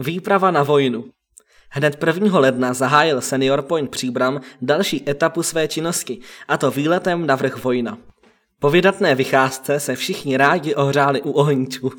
Výprava na vojnu. Hned 1. ledna zahájil Senior Point Příbram další etapu své činnosti, a to výletem na vrch Vojna. Po vydatné vycházce se všichni rádi ohřáli u ohňčů.